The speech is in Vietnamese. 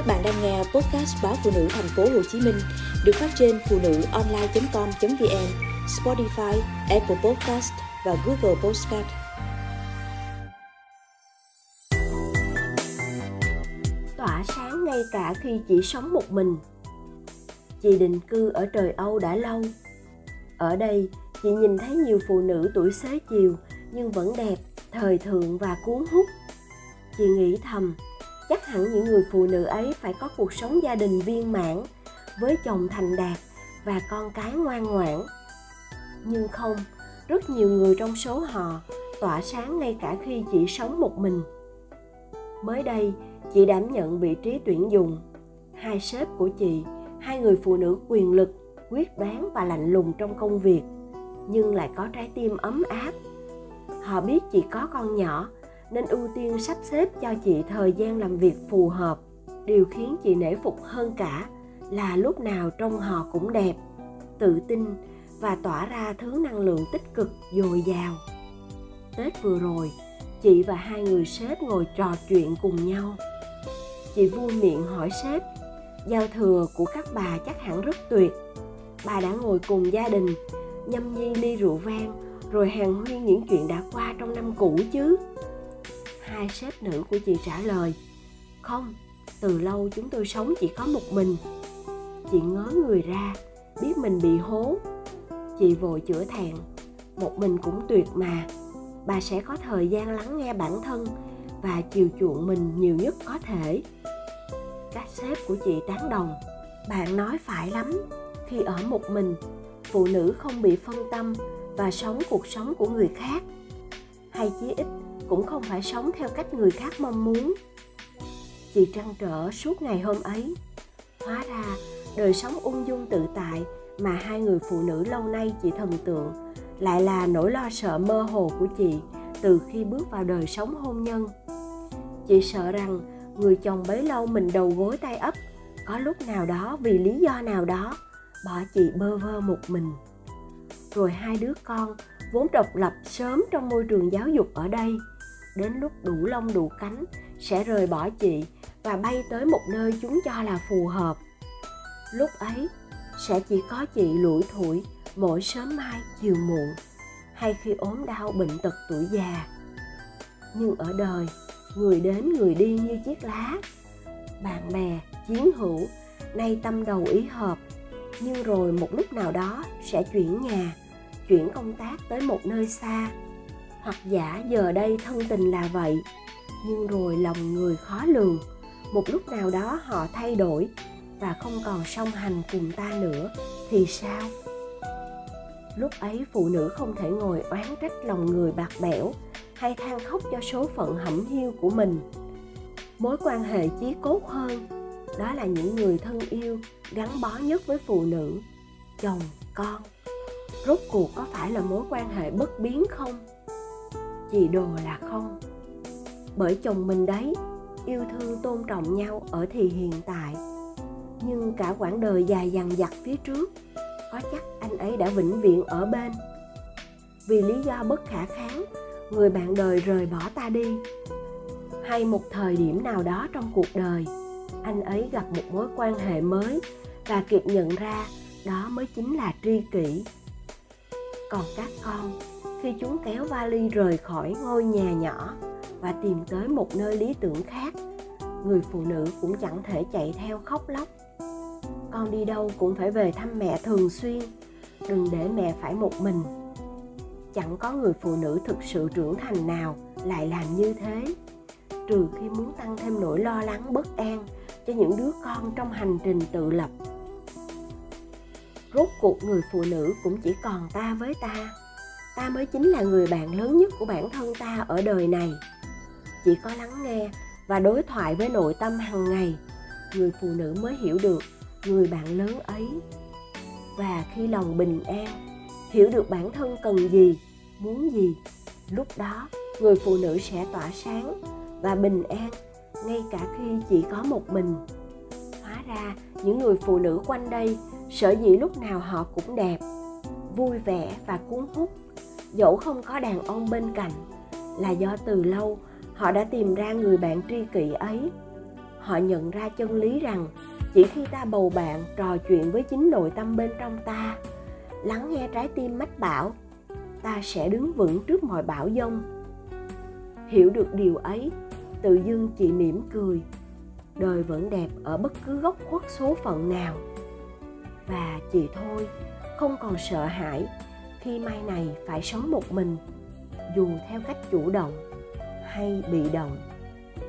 Các bạn đang nghe podcast báo phụ nữ thành phố Hồ Chí Minh được phát trên phụ nữ online.com.vn, Spotify, Apple Podcast và Google Podcast. Tỏa sáng ngay cả khi chỉ sống một mình. Chị định cư ở trời Âu đã lâu. Ở đây, chị nhìn thấy nhiều phụ nữ tuổi xế chiều nhưng vẫn đẹp, thời thượng và cuốn hút. Chị nghĩ thầm, chắc hẳn những người phụ nữ ấy phải có cuộc sống gia đình viên mãn, với chồng thành đạt và con cái ngoan ngoãn. Nhưng không, rất nhiều người trong số họ tỏa sáng ngay cả khi chỉ sống một mình. Mới đây, chị đảm nhận vị trí tuyển dụng. Hai sếp của chị, hai người phụ nữ quyền lực, quyết đoán và lạnh lùng trong công việc, nhưng lại có trái tim ấm áp. Họ biết chị có con nhỏ nên ưu tiên sắp xếp cho chị thời gian làm việc phù hợp. Điều khiến chị nể phục hơn cả là lúc nào trông họ cũng đẹp, tự tin và tỏa ra thứ năng lượng tích cực dồi dào. Tết vừa rồi, chị và hai người sếp ngồi trò chuyện cùng nhau. Chị vui miệng hỏi sếp, giao thừa của các bà chắc hẳn rất tuyệt. Bà đã ngồi cùng gia đình, nhâm nhi ly rượu vang, rồi hàng huyên những chuyện đã qua trong năm cũ chứ? Hai sếp nữ của chị trả lời, không, từ lâu chúng tôi sống chỉ có một mình. Chị ngớ người ra, biết mình bị hố. Chị vội chữa thẹn, một mình cũng tuyệt mà. Bà sẽ có thời gian lắng nghe bản thân và chiều chuộng mình nhiều nhất có thể. Các sếp của chị tán đồng, bạn nói phải lắm. Khi ở một mình, phụ nữ không bị phân tâm và sống cuộc sống của người khác. Hay chí ít cũng không phải sống theo cách người khác mong muốn. Chị trăn trở suốt ngày hôm ấy. Hóa ra, đời sống ung dung tự tại mà hai người phụ nữ lâu nay chị thần tượng lại là nỗi lo sợ mơ hồ của chị từ khi bước vào đời sống hôn nhân. Chị sợ rằng người chồng bấy lâu mình đầu gối tay ấp, có lúc nào đó, vì lý do nào đó, bỏ chị bơ vơ một mình. Rồi hai đứa con vốn độc lập sớm trong môi trường giáo dục ở đây đến lúc đủ lông đủ cánh, sẽ rời bỏ chị và bay tới một nơi chúng cho là phù hợp. Lúc ấy, sẽ chỉ có chị lủi thủi mỗi sớm mai chiều muộn, hay khi ốm đau bệnh tật tuổi già. Nhưng ở đời, người đến người đi như chiếc lá. Bạn bè, chiến hữu, nay tâm đầu ý hợp. Nhưng rồi một lúc nào đó sẽ chuyển nhà, chuyển công tác tới một nơi xa hoặc giả giờ đây thân tình là vậy. Nhưng rồi lòng người khó lường. Một lúc nào đó họ thay đổi và không còn song hành cùng ta nữa, thì sao? Lúc ấy phụ nữ không thể ngồi oán trách lòng người bạc bẽo hay than khóc cho số phận hẩm hiu của mình. Mối quan hệ chí cốt hơn, đó là những người thân yêu gắn bó nhất với phụ nữ, chồng, con. Rốt cuộc có phải là mối quan hệ bất biến không? Chị đồ là không bởi chồng mình đấy, yêu thương tôn trọng nhau ở thì hiện tại. Nhưng cả quãng đời dài dằng dặc phía trước, có chắc anh ấy đã vĩnh viễn ở bên. Vì lý do bất khả kháng, người bạn đời rời bỏ ta đi. Hay một thời điểm nào đó trong cuộc đời, anh ấy gặp một mối quan hệ mới và kịp nhận ra đó mới chính là tri kỷ. Còn các con khi chúng kéo vali rời khỏi ngôi nhà nhỏ và tìm tới một nơi lý tưởng khác, người phụ nữ cũng chẳng thể chạy theo khóc lóc. Con đi đâu cũng phải về thăm mẹ thường xuyên, đừng để mẹ phải một mình. Chẳng có người phụ nữ thực sự trưởng thành nào lại làm như thế, trừ khi muốn tăng thêm nỗi lo lắng bất an cho những đứa con trong hành trình tự lập. Rốt cuộc người phụ nữ cũng chỉ còn ta với ta ta mới chính là người bạn lớn nhất của bản thân ta ở đời này. Chỉ có lắng nghe và đối thoại với nội tâm hàng ngày. Người phụ nữ mới hiểu được người bạn lớn ấy. Và khi lòng bình an, hiểu được bản thân cần gì, muốn gì, lúc đó người phụ nữ sẽ tỏa sáng và bình an ngay cả khi chỉ có một mình. Hóa ra, những người phụ nữ quanh đây sở dĩ lúc nào họ cũng đẹp vui vẻ và cuốn hút. Dẫu không có đàn ông bên cạnh, là do từ lâu họ đã tìm ra người bạn tri kỷ ấy. Họ nhận ra chân lý rằng chỉ khi ta bầu bạn trò chuyện với chính nội tâm bên trong ta, lắng nghe trái tim mách bảo, ta sẽ đứng vững trước mọi bão dông hiểu được điều ấy, tự dưng chị mỉm cười. Đời vẫn đẹp ở bất cứ góc khuất số phận nào. Và chị thôi không còn sợ hãi khi mai này phải sống một mình, dù theo cách chủ động hay bị động.